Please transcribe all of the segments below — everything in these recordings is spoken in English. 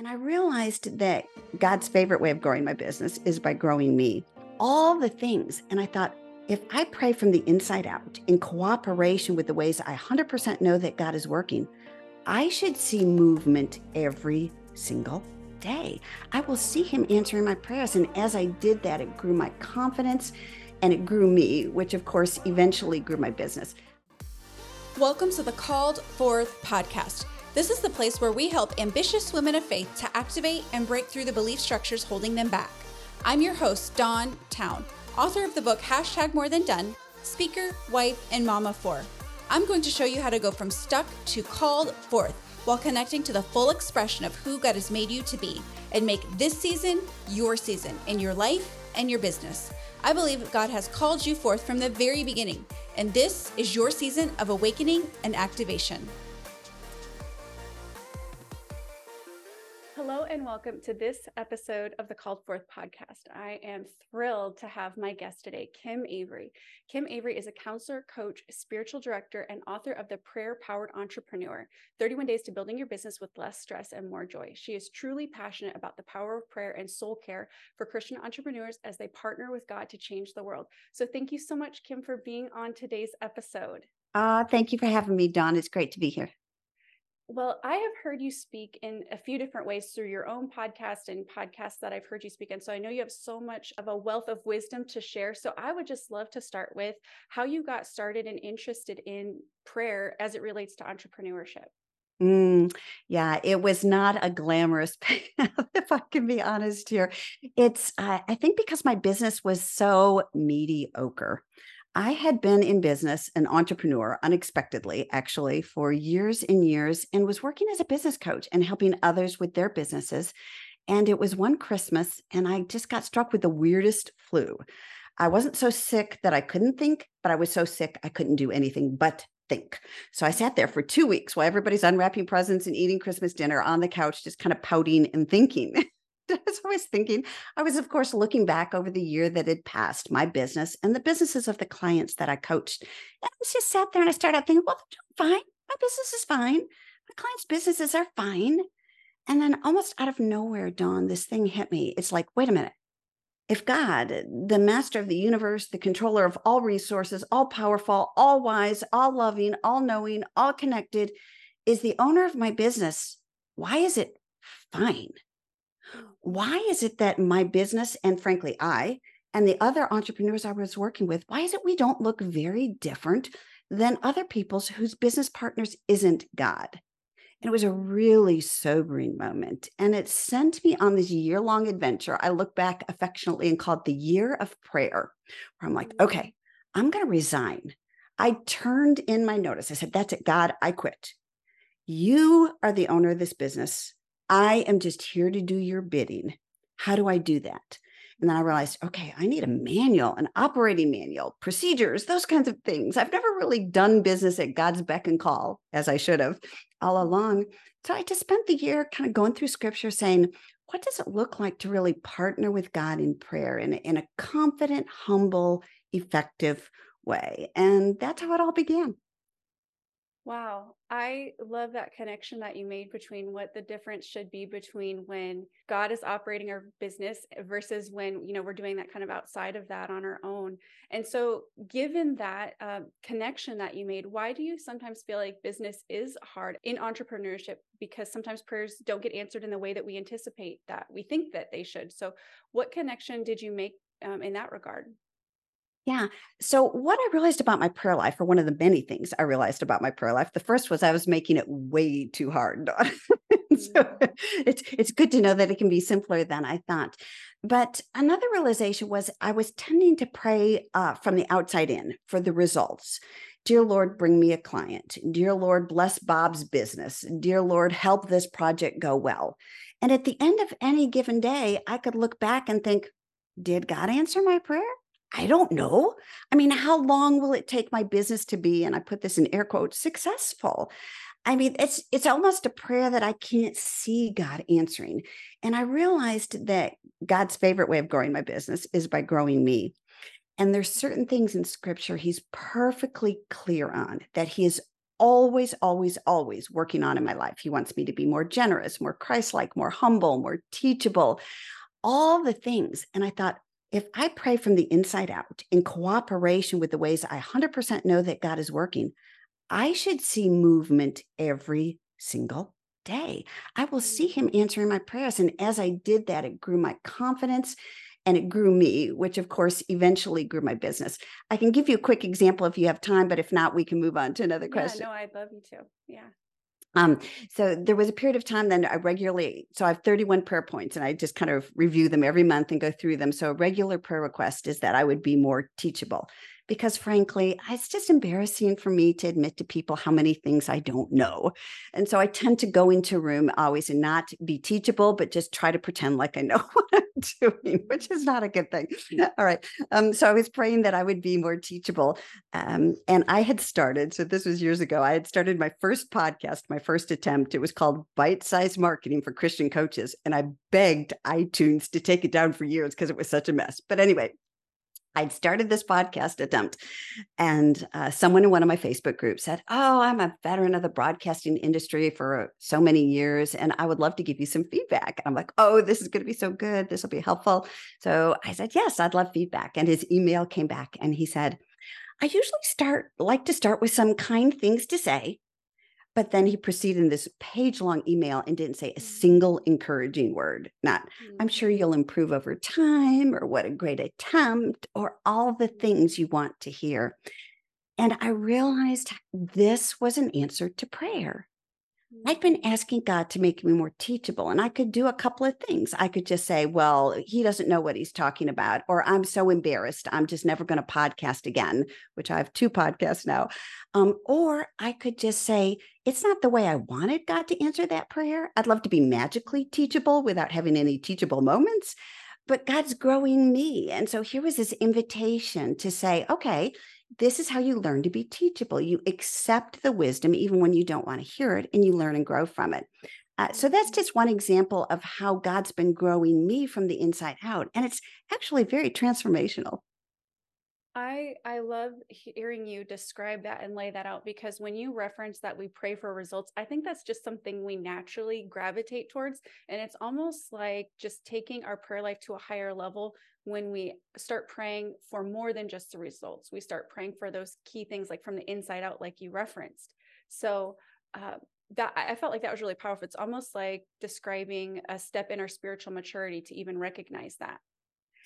And I realized that God's favorite way of growing my business is by growing me. All the things. And I thought, if I pray from the inside out in cooperation with the ways I 100% know that God is working, I should see movement every single day. I will see Him answering my prayers. And as I did that, it grew my confidence and it grew me, which of course eventually grew my business. Welcome to the Called Forth podcast. This is the place where we help ambitious women of faith to activate and break through the belief structures holding them back. I'm your host, Dawn Towne, author of the book Hashtag More Than Done, speaker, wife, and mama for. I'm going to show you how to go from stuck to called forth while connecting to the full expression of who God has made you to be and make this season your season in your life and your business. I believe God has called you forth from the very beginning, and this is your season of awakening and activation. Hello and welcome to this episode of the Called Forth podcast. I am thrilled to have my guest today, Kim Avery. Kim Avery is a counselor, coach, spiritual director, and author of The Prayer Powered Entrepreneur 31 Days to Building Your Business with Less Stress and More Joy. She is truly passionate about the power of prayer and soul care for Christian entrepreneurs as they partner with God to change the world. So, thank you so much, Kim, for being on today's episode. Uh, thank you for having me, Dawn. It's great to be here. Well, I have heard you speak in a few different ways through your own podcast and podcasts that I've heard you speak in. So I know you have so much of a wealth of wisdom to share. So I would just love to start with how you got started and interested in prayer as it relates to entrepreneurship. Mm, yeah, it was not a glamorous path, if I can be honest here. It's, uh, I think, because my business was so mediocre. I had been in business, an entrepreneur, unexpectedly, actually, for years and years, and was working as a business coach and helping others with their businesses. And it was one Christmas, and I just got struck with the weirdest flu. I wasn't so sick that I couldn't think, but I was so sick I couldn't do anything but think. So I sat there for two weeks while everybody's unwrapping presents and eating Christmas dinner on the couch, just kind of pouting and thinking. as I was always thinking, I was, of course, looking back over the year that had passed, my business and the businesses of the clients that I coached. And I was just sat there and I started thinking, well, fine. My business is fine. My clients' businesses are fine. And then almost out of nowhere, Dawn, this thing hit me. It's like, wait a minute. If God, the master of the universe, the controller of all resources, all powerful, all wise, all loving, all knowing, all connected, is the owner of my business, why is it fine? Why is it that my business and frankly I and the other entrepreneurs I was working with, why is it we don't look very different than other people's whose business partners isn't God? And it was a really sobering moment. And it sent me on this year long adventure. I look back affectionately and call it the year of prayer, where I'm like, mm. okay, I'm going to resign. I turned in my notice. I said, that's it, God, I quit. You are the owner of this business. I am just here to do your bidding. How do I do that? And then I realized, okay, I need a manual, an operating manual, procedures, those kinds of things. I've never really done business at God's beck and call as I should have all along. So I just spent the year kind of going through scripture saying, what does it look like to really partner with God in prayer in in a confident, humble, effective way? And that's how it all began. Wow. I love that connection that you made between what the difference should be between when God is operating our business versus when, you know, we're doing that kind of outside of that on our own. And so, given that uh, connection that you made, why do you sometimes feel like business is hard in entrepreneurship? Because sometimes prayers don't get answered in the way that we anticipate that we think that they should. So, what connection did you make um, in that regard? Yeah. So, what I realized about my prayer life, or one of the many things I realized about my prayer life, the first was I was making it way too hard. so, mm. it's it's good to know that it can be simpler than I thought. But another realization was I was tending to pray uh, from the outside in for the results. Dear Lord, bring me a client. Dear Lord, bless Bob's business. Dear Lord, help this project go well. And at the end of any given day, I could look back and think, did God answer my prayer? I don't know. I mean, how long will it take my business to be, and I put this in air quotes, successful? I mean, it's it's almost a prayer that I can't see God answering. And I realized that God's favorite way of growing my business is by growing me. And there's certain things in scripture he's perfectly clear on that he is always, always, always working on in my life. He wants me to be more generous, more Christ like, more humble, more teachable, all the things. And I thought, if I pray from the inside out in cooperation with the ways I 100% know that God is working, I should see movement every single day. I will see him Mm. answering my prayers. And as I did that, it grew my confidence and it grew me, which of course eventually grew my business. I can give you a quick example if you have time, but if not, we can move on to another Yeah, question. no, I'd love you to. Yeah. Um, so there was a period of time then I regularly, so I have 31 prayer points and I just kind of review them every month and go through them. So a regular prayer request is that I would be more teachable because frankly, it's just embarrassing for me to admit to people how many things I don't know. And so I tend to go into a room always and not be teachable, but just try to pretend like I know what I'm doing, which is not a good thing. All right. Um, so I was praying that I would be more teachable. Um, and I had started, so this was years ago, I had started my first podcast, my first attempt. It was called Bite Size Marketing for Christian Coaches. And I begged iTunes to take it down for years because it was such a mess. But anyway, I'd started this podcast attempt, and uh, someone in one of my Facebook groups said, Oh, I'm a veteran of the broadcasting industry for so many years, and I would love to give you some feedback. And I'm like, Oh, this is going to be so good. This will be helpful. So I said, Yes, I'd love feedback. And his email came back, and he said, I usually start like to start with some kind things to say. But then he proceeded in this page long email and didn't say a Mm. single encouraging word. Not, I'm Mm. sure you'll improve over time, or what a great attempt, or all the things you want to hear. And I realized this was an answer to prayer. I'd been asking God to make me more teachable, and I could do a couple of things. I could just say, Well, he doesn't know what he's talking about, or I'm so embarrassed. I'm just never going to podcast again, which I have two podcasts now. Um, or I could just say, It's not the way I wanted God to answer that prayer. I'd love to be magically teachable without having any teachable moments, but God's growing me. And so here was this invitation to say, Okay, this is how you learn to be teachable. You accept the wisdom even when you don't want to hear it, and you learn and grow from it. Uh, so that's just one example of how God's been growing me from the inside out. And it's actually very transformational. I I love hearing you describe that and lay that out because when you reference that we pray for results, I think that's just something we naturally gravitate towards. And it's almost like just taking our prayer life to a higher level when we start praying for more than just the results. We start praying for those key things like from the inside out, like you referenced. So uh, that I felt like that was really powerful. It's almost like describing a step in our spiritual maturity to even recognize that.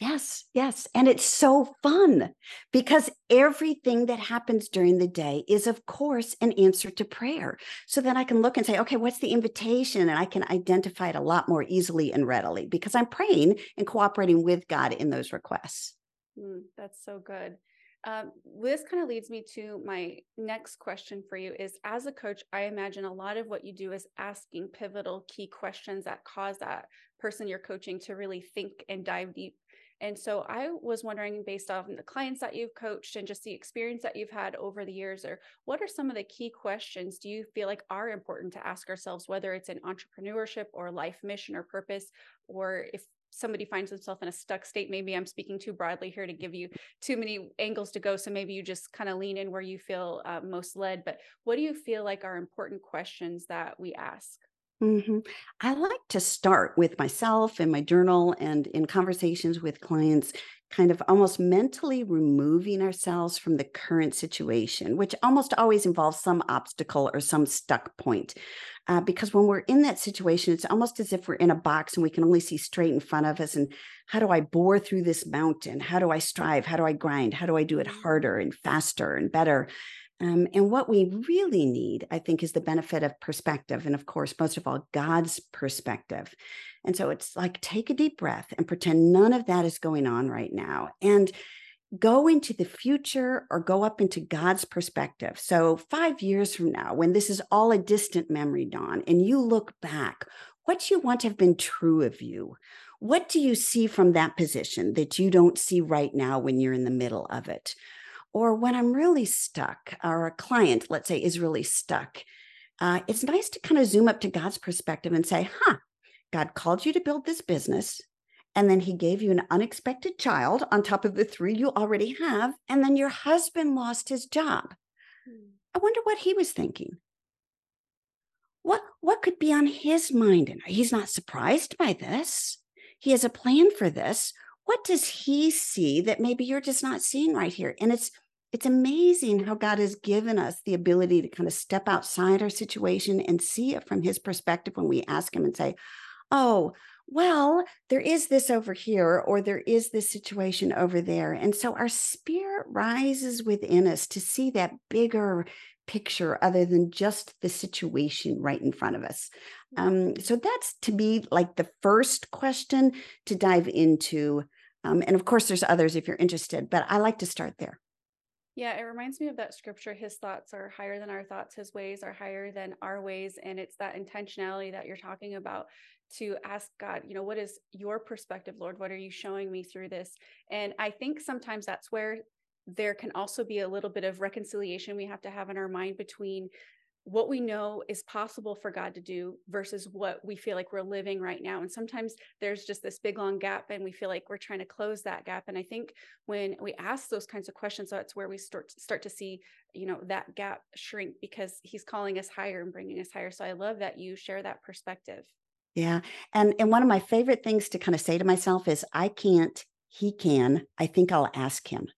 Yes, yes. And it's so fun because everything that happens during the day is, of course, an answer to prayer. So then I can look and say, okay, what's the invitation? And I can identify it a lot more easily and readily because I'm praying and cooperating with God in those requests. Mm, that's so good. Um, this kind of leads me to my next question for you is as a coach, I imagine a lot of what you do is asking pivotal key questions that cause that person you're coaching to really think and dive deep. And so I was wondering, based off the clients that you've coached and just the experience that you've had over the years, or what are some of the key questions do you feel like are important to ask ourselves, whether it's in entrepreneurship or life mission or purpose, or if somebody finds themselves in a stuck state, maybe I'm speaking too broadly here to give you too many angles to go. So maybe you just kind of lean in where you feel uh, most led. But what do you feel like are important questions that we ask? Hmm I like to start with myself in my journal and in conversations with clients, kind of almost mentally removing ourselves from the current situation, which almost always involves some obstacle or some stuck point. Uh, because when we're in that situation, it's almost as if we're in a box and we can only see straight in front of us. And how do I bore through this mountain? How do I strive? How do I grind? How do I do it harder and faster and better? Um, and what we really need, I think, is the benefit of perspective. And of course, most of all, God's perspective. And so it's like take a deep breath and pretend none of that is going on right now. And go into the future or go up into God's perspective. So, five years from now, when this is all a distant memory, Dawn, and you look back, what do you want to have been true of you? What do you see from that position that you don't see right now when you're in the middle of it? Or when I'm really stuck, or a client, let's say, is really stuck, uh, it's nice to kind of zoom up to God's perspective and say, huh, God called you to build this business. And then he gave you an unexpected child on top of the three you already have. And then your husband lost his job. I wonder what he was thinking. What what could be on his mind? And he's not surprised by this. He has a plan for this. What does he see that maybe you're just not seeing right here? And it's it's amazing how God has given us the ability to kind of step outside our situation and see it from his perspective when we ask him and say, "Oh, well, there is this over here, or there is this situation over there. And so our spirit rises within us to see that bigger picture other than just the situation right in front of us. Um, so that's to be like the first question to dive into. Um, and of course, there's others if you're interested, but I like to start there. Yeah, it reminds me of that scripture. His thoughts are higher than our thoughts, his ways are higher than our ways. And it's that intentionality that you're talking about to ask God, you know, what is your perspective, Lord? What are you showing me through this? And I think sometimes that's where there can also be a little bit of reconciliation we have to have in our mind between what we know is possible for God to do versus what we feel like we're living right now. And sometimes there's just this big long gap and we feel like we're trying to close that gap. And I think when we ask those kinds of questions, that's where we start start to see, you know, that gap shrink because he's calling us higher and bringing us higher. So I love that you share that perspective. Yeah. And and one of my favorite things to kind of say to myself is I can't, he can. I think I'll ask him.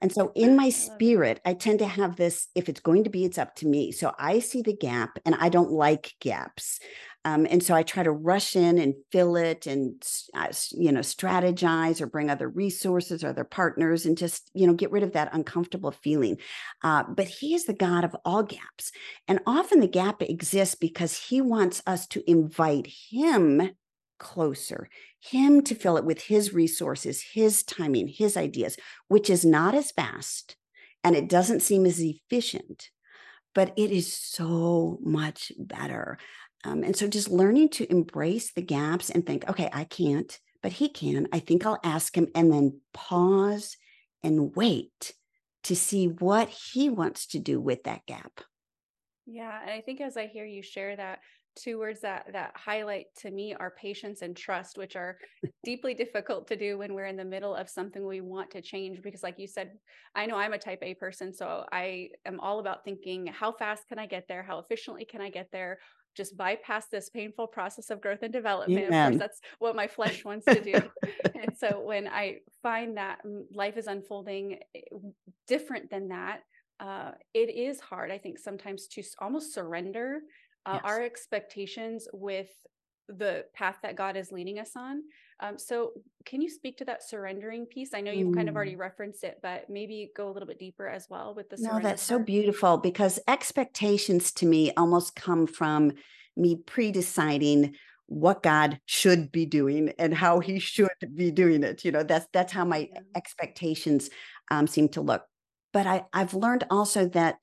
And so in my spirit, I tend to have this if it's going to be, it's up to me. So I see the gap and I don't like gaps. Um, and so I try to rush in and fill it and, uh, you know, strategize or bring other resources or other partners and just, you know, get rid of that uncomfortable feeling. Uh, but he is the God of all gaps. And often the gap exists because he wants us to invite him closer, him to fill it with his resources, his timing, his ideas, which is not as fast and it doesn't seem as efficient, but it is so much better. Um, and so just learning to embrace the gaps and think, okay, I can't, but he can. I think I'll ask him and then pause and wait to see what he wants to do with that gap. Yeah. And I think as I hear you share that, two words that that highlight to me are patience and trust which are deeply difficult to do when we're in the middle of something we want to change because like you said i know i'm a type a person so i am all about thinking how fast can i get there how efficiently can i get there just bypass this painful process of growth and development. Of course, that's what my flesh wants to do. and so when I find that life is unfolding eh, different than that, uh, it is hard, I think, sometimes to almost surrender uh, yes. our expectations with the path that God is leading us on. Um, so, can you speak to that surrendering piece? I know you've mm. kind of already mm. referenced it, but maybe go a little bit deeper as well with the. No, that's part. so beautiful because expectations to me almost come from me pre-deciding what God should be doing and how He should be doing it. You know, that's that's how my yeah. expectations um, seem to look. But I I've learned also that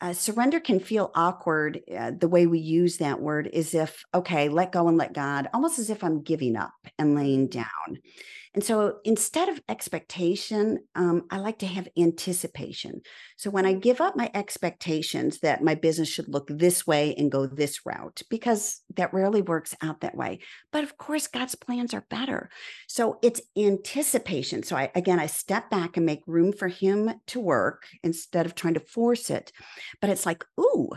uh, surrender can feel awkward. Uh, the way we use that word is if, okay, let go and let God, almost as if I'm giving up and laying down. And so instead of expectation, um, I like to have anticipation. So when I give up my expectations that my business should look this way and go this route, because that rarely works out that way. But of course, God's plans are better. So it's anticipation. So I, again, I step back and make room for Him to work instead of trying to force it. But it's like, ooh,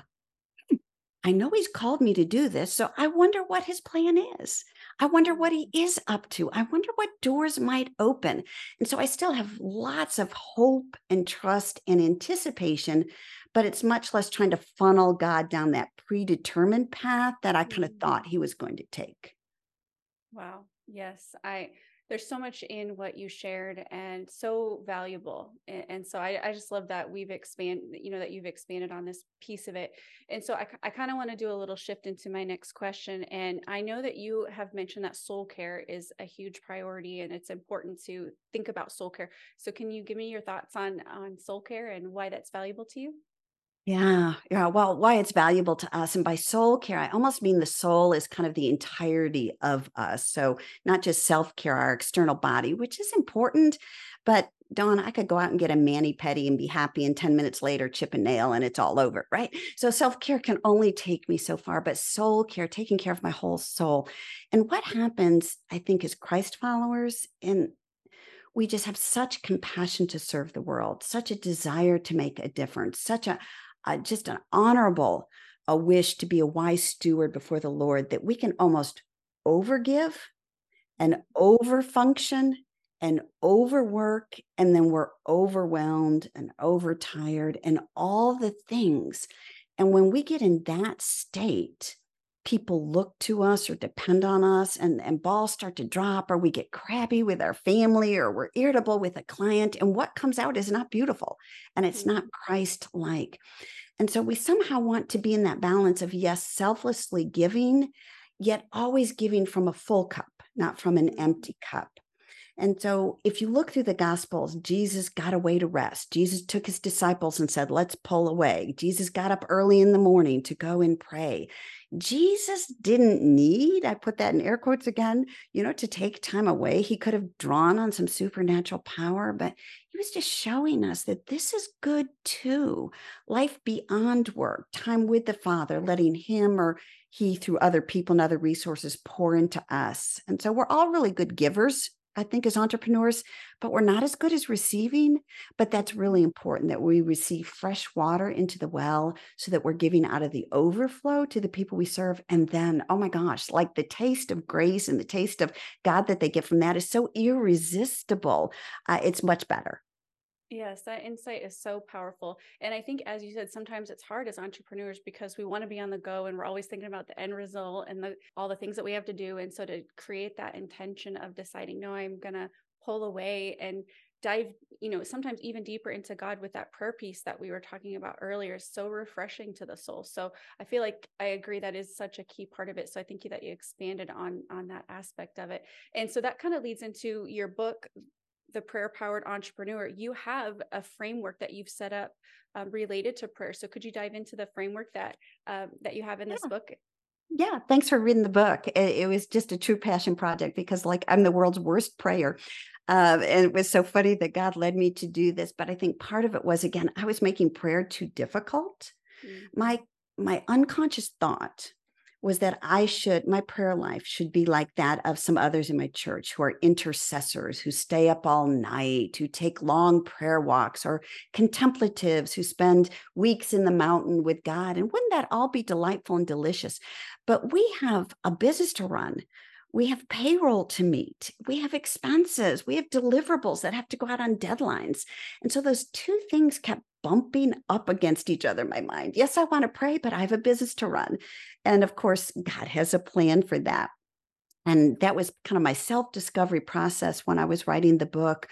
I know he's called me to do this. So I wonder what his plan is. I wonder what he is up to. I wonder what doors might open. And so I still have lots of hope and trust and anticipation, but it's much less trying to funnel God down that predetermined path that I kind of mm-hmm. thought he was going to take. Wow. Yes. I there's so much in what you shared and so valuable and, so I, I, just love that we've expanded you know that you've expanded on this piece of it. And so i, I kind of want to do a little shift into my next question and i know that you have mentioned that soul care is a huge priority and it's important to think about soul care. So can you give me your thoughts on on soul care and why that's valuable to you yeah, yeah. Well, why it's valuable to us. And by soul care, I almost mean the soul is kind of the entirety of us. So, not just self care, our external body, which is important. But, Dawn, I could go out and get a mani pedi and be happy. And 10 minutes later, chip a nail and it's all over, right? So, self care can only take me so far, but soul care, taking care of my whole soul. And what happens, I think, as Christ followers, and we just have such compassion to serve the world, such a desire to make a difference, such a just an honorable a wish to be a wise steward before the Lord that we can almost overgive and overfunction and overwork and then we're overwhelmed and overtired and all the things. And when we get in that state people look to us or depend on us and, and balls start to drop or we get crabby with our family or we're irritable with a client and what comes out is not beautiful and it's not mm-hmm. christ like and so we somehow want to be in that balance of yes selflessly giving yet always giving from a full cup not from an mm-hmm. empty cup and so, if you look through the Gospels, Jesus got away to rest. Jesus took his disciples and said, Let's pull away. Jesus got up early in the morning to go and pray. Jesus didn't need, I put that in air quotes again, you know, to take time away. He could have drawn on some supernatural power, but he was just showing us that this is good too. Life beyond work, time with the Father, letting him or he through other people and other resources pour into us. And so we're all really good givers I think, as entrepreneurs, but we're not as good as receiving. But that's really important that we receive fresh water into the well so that we're giving out of the overflow to the people we serve. And then, oh my gosh, like the taste of grace and the taste of God that they get from that is so irresistible. Uh, it's much better. Yes, that insight is so powerful. And I think, as you said, sometimes it's hard as entrepreneurs because we want to be on the go and we're always thinking about the end result and the, all the things that we have to do. And so to create that intention of deciding, no, I'm going to pull away and dive, you know, sometimes even deeper into God with that prayer piece that we were talking about earlier is so refreshing to the soul. So I feel like I agree that is such a key part of it. So I thank you that you expanded on on that aspect of it. And so that kind of leads into your book, the prayer powered entrepreneur you have a framework that you've set up um, related to prayer. So could you dive into the framework that um, that you have in yeah. this book? Yeah thanks for reading the book. It, it, was just a true passion project because like i'm the world's worst prayer. Uh, and it was so funny that god led me to do this but i think part of it was again i was making prayer too difficult. Mm-hmm. my my unconscious thought was that I should, my prayer life should be like that of some others in my church who are intercessors, who stay up all night, who take long prayer walks, or contemplatives who spend weeks in the mountain with God. And wouldn't that all be delightful and delicious? But we have a business to run. We have payroll to meet. We have expenses. We have deliverables that have to go out on deadlines. And so those two things kept bumping up against each other in my mind. Yes, I want to pray, but I have a business to run. And of course, God has a plan for that. And that was kind of my self discovery process when I was writing the book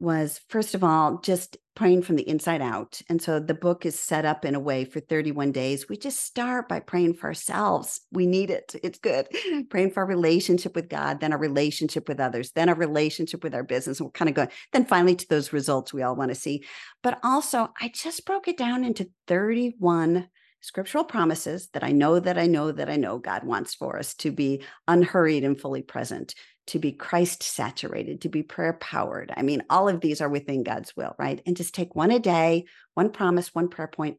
was first of all just praying from the inside out. And so the book is set up in a way for 31 days. We just start by praying for ourselves. We need it. It's good. praying for our relationship with God, then our relationship with others, then our relationship with our business. And we're kind of going, then finally to those results we all want to see. But also, I just broke it down into 31 scriptural promises that I know that I know that I know God wants for us to be unhurried and fully present, to be Christ saturated, to be prayer powered. I mean, all of these are within God's will, right? And just take one a day, one promise, one prayer point.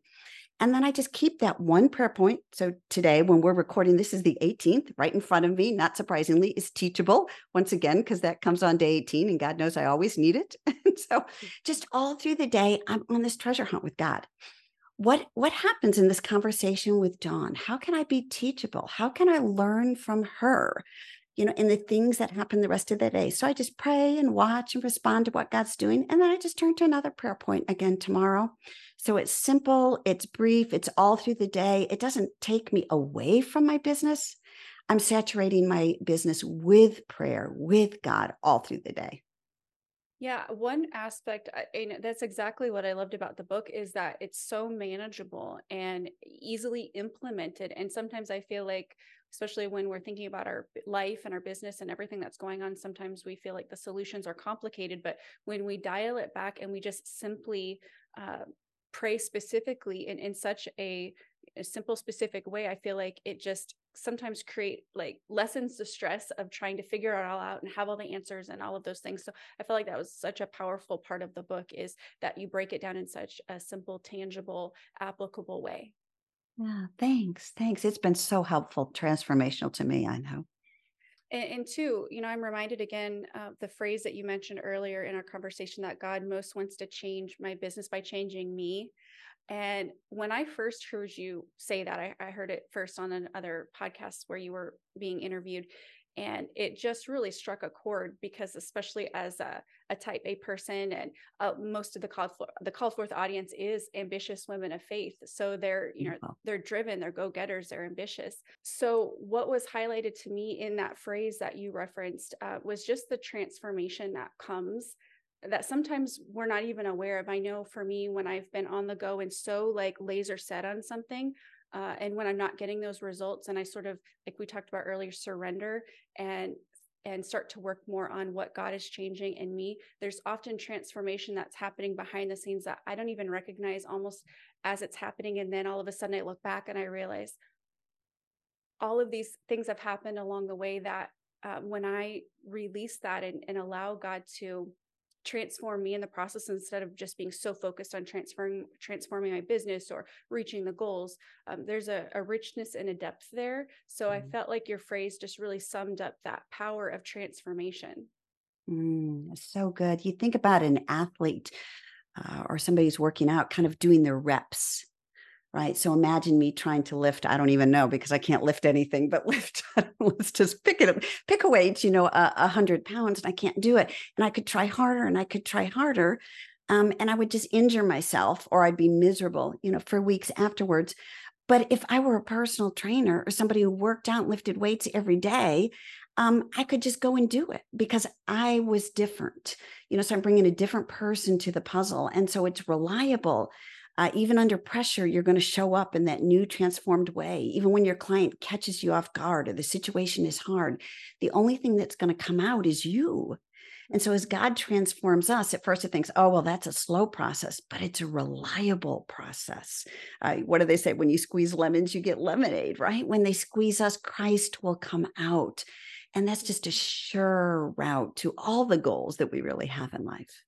And then I just keep that one prayer point. So today, when we're recording, this is the 18th, right in front of me, not surprisingly, is teachable once again, because that comes on day 18, and God knows I always need it. and so mm. just all through the day, I'm on this treasure hunt with God what what happens in this conversation with Dawn? How can I be teachable? How can I learn from her? You know, in the things that happen the rest of the day. So I just pray and watch and respond to what God's doing. And then I just turn to another prayer point again tomorrow. So it's simple, it's brief, it's all through the day. It doesn't take me away from my business. I'm saturating my business with prayer, with God all through the day. Yeah, one aspect, and that's exactly what I loved about the book is that it's so manageable and easily implemented. And sometimes I feel like, especially when we're thinking about our life and our business and everything that's going on, sometimes we feel like the solutions are complicated. But when we dial it back and we just simply uh, pray specifically in, in such a, a simple, specific way, I feel like it just sometimes create like lessens the stress of trying to figure it all out and have all the answers and all of those things. So I feel like that was such a powerful part of the book is that you break it down in such a simple, tangible, applicable way. Yeah, thanks. Thanks. It's been so helpful, transformational to me. I know. And, and two, you know, I'm reminded again of the phrase that you mentioned earlier in our conversation that God most wants to change my business by changing me. And when I first heard you say that, I, I heard it first on another podcast where you were being interviewed and it just really struck a chord because especially as a, a type a person and uh, most of the call for the call forth audience is ambitious women of faith. So they're you know they're driven they're go-getters they're ambitious. So what was highlighted to me in that phrase that you referenced uh, was just the transformation that comes that sometimes we're not even aware of. I know for me, when I've been on the go and so like laser set on something, uh, and when i'm not getting those results and i sort of like we talked about earlier surrender and and start to work more on what god is changing in me there's often transformation that's happening behind the scenes that i don't even recognize almost as it's happening and then all of a sudden i look back and i realize all of these things have happened along the way that uh, when i release that and, and allow god to transform me in the process instead of just being so focused on transferring transforming my business or reaching the goals um, there's a, a, richness and a depth there. So mm. i felt like your phrase just really summed up that power of transformation. Mm, so good. You think about an athlete uh, or somebody who's working out kind of doing their reps right? So imagine me trying to lift, I don't even know because I can't lift anything, but lift, let's just pick it up, pick a weight, you know, a, a, hundred pounds and I can't do it. And I could try harder and I could try harder. Um, and I would just injure myself or I'd be miserable, you know, for weeks afterwards. But if I were a personal trainer or somebody who worked out and lifted weights every day, um, I could just go and do it because I was different. You know, so I'm bringing a different person to the puzzle. And so it's reliable uh, even under pressure, you're going to show up in that new transformed way. Even when your client catches you off guard or the situation is hard, the only thing that's going to come out is you. And so, as God transforms us, at first it thinks, oh, well, that's a slow process, but it's a reliable process. Uh, what do they say? When you squeeze lemons, you get lemonade, right? When they squeeze us, Christ will come out. And that's just a sure route to all the goals that we really have in life.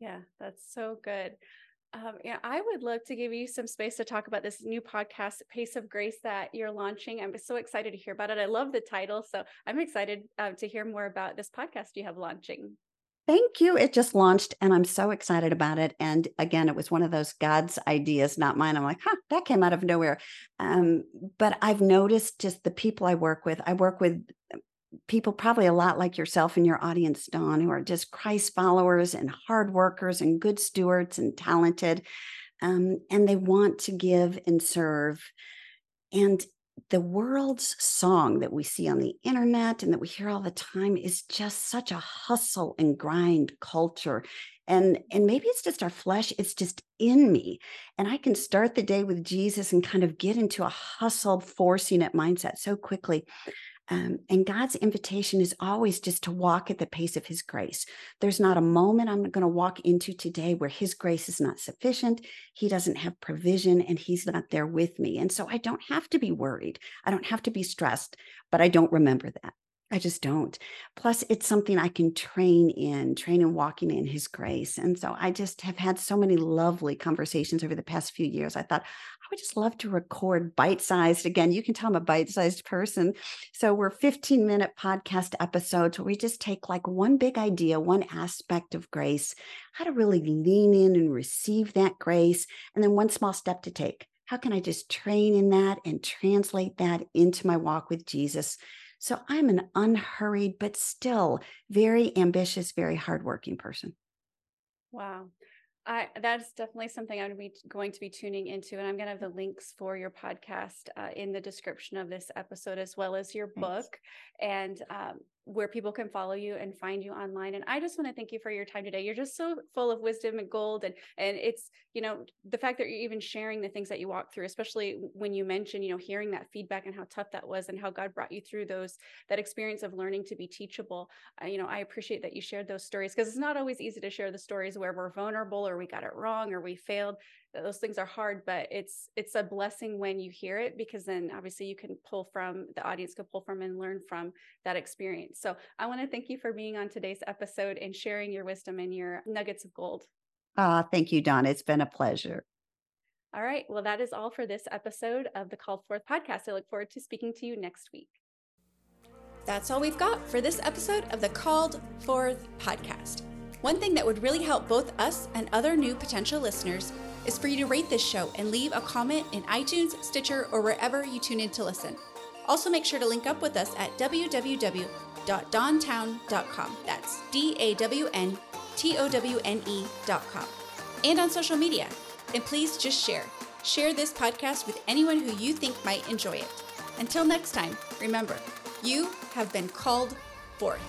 Yeah, that's so good. Um, I would love to give you some space to talk about this new podcast, Pace of Grace, that you're launching. I'm so excited to hear about it. I love the title. So I'm excited uh, to hear more about this podcast you have launching. Thank you. It just launched and I'm so excited about it. And again, it was one of those God's ideas, not mine. I'm like, huh, that came out of nowhere. Um, but I've noticed just the people I work with, I work with people probably a lot like yourself and your audience, Dawn, who are just Christ followers and hard workers and good stewards and talented. Um, and they want to give and serve. And the world's song that we see on the internet and that we hear all the time is just such a hustle and grind culture and and maybe it's just our flesh it's just in me and i can start the day with jesus and kind of get into a hustle forcing it mindset so quickly um, and God's invitation is always just to walk at the pace of His grace. There's not a moment I'm going to walk into today where His grace is not sufficient. He doesn't have provision and He's not there with me. And so I don't have to be worried. I don't have to be stressed, but I don't remember that. I just don't. Plus, it's something I can train in, train in walking in His grace. And so I just have had so many lovely conversations over the past few years. I thought I just love to record bite sized. Again, you can tell I'm a bite sized person. So we're 15 minute podcast episodes where we just take like one big idea, one aspect of grace, how to really lean in and receive that grace, and then one small step to take. How can I just train in that and translate that into my walk with Jesus? So I'm an unhurried, but still very ambitious, very hardworking person. Wow. I, that's definitely something I'm be going to be tuning into, and I'm going to have the links for your podcast uh, in the description of this episode, as well as your Thanks. book. And um, where people can follow you and find you online. And I just want to thank you for your time today. You're just so full of wisdom and gold. And and it's, you know, the fact that you're even sharing the things that you walk through, especially when you mentioned, you know, hearing that feedback and how tough that was and how God brought you through those, that experience of learning to be teachable. Uh, you know, I appreciate that you shared those stories because it's not always easy to share the stories where we're vulnerable or we got it wrong or we failed those things are hard but it's it's a blessing when you hear it because then obviously you can pull from the audience can pull from and learn from that experience. So i want to thank you for being on today's episode and sharing your wisdom and your nuggets of gold. Ah uh, thank you Dawn it's been a pleasure. All right. Well that is all for this episode of the called forth podcast. I look forward to speaking to you next week. That's all we've got for this episode of the called forth podcast. One thing that would really help both us and other new potential listeners is for you to rate this show and leave a comment in iTunes, Stitcher, or wherever you tune in to listen. Also, make sure to link up with us at www.dawntowne.com. That's D A W N T O W N E.com. And on social media. And please just share. Share this podcast with anyone who you think might enjoy it. Until next time, remember, you have been called forth.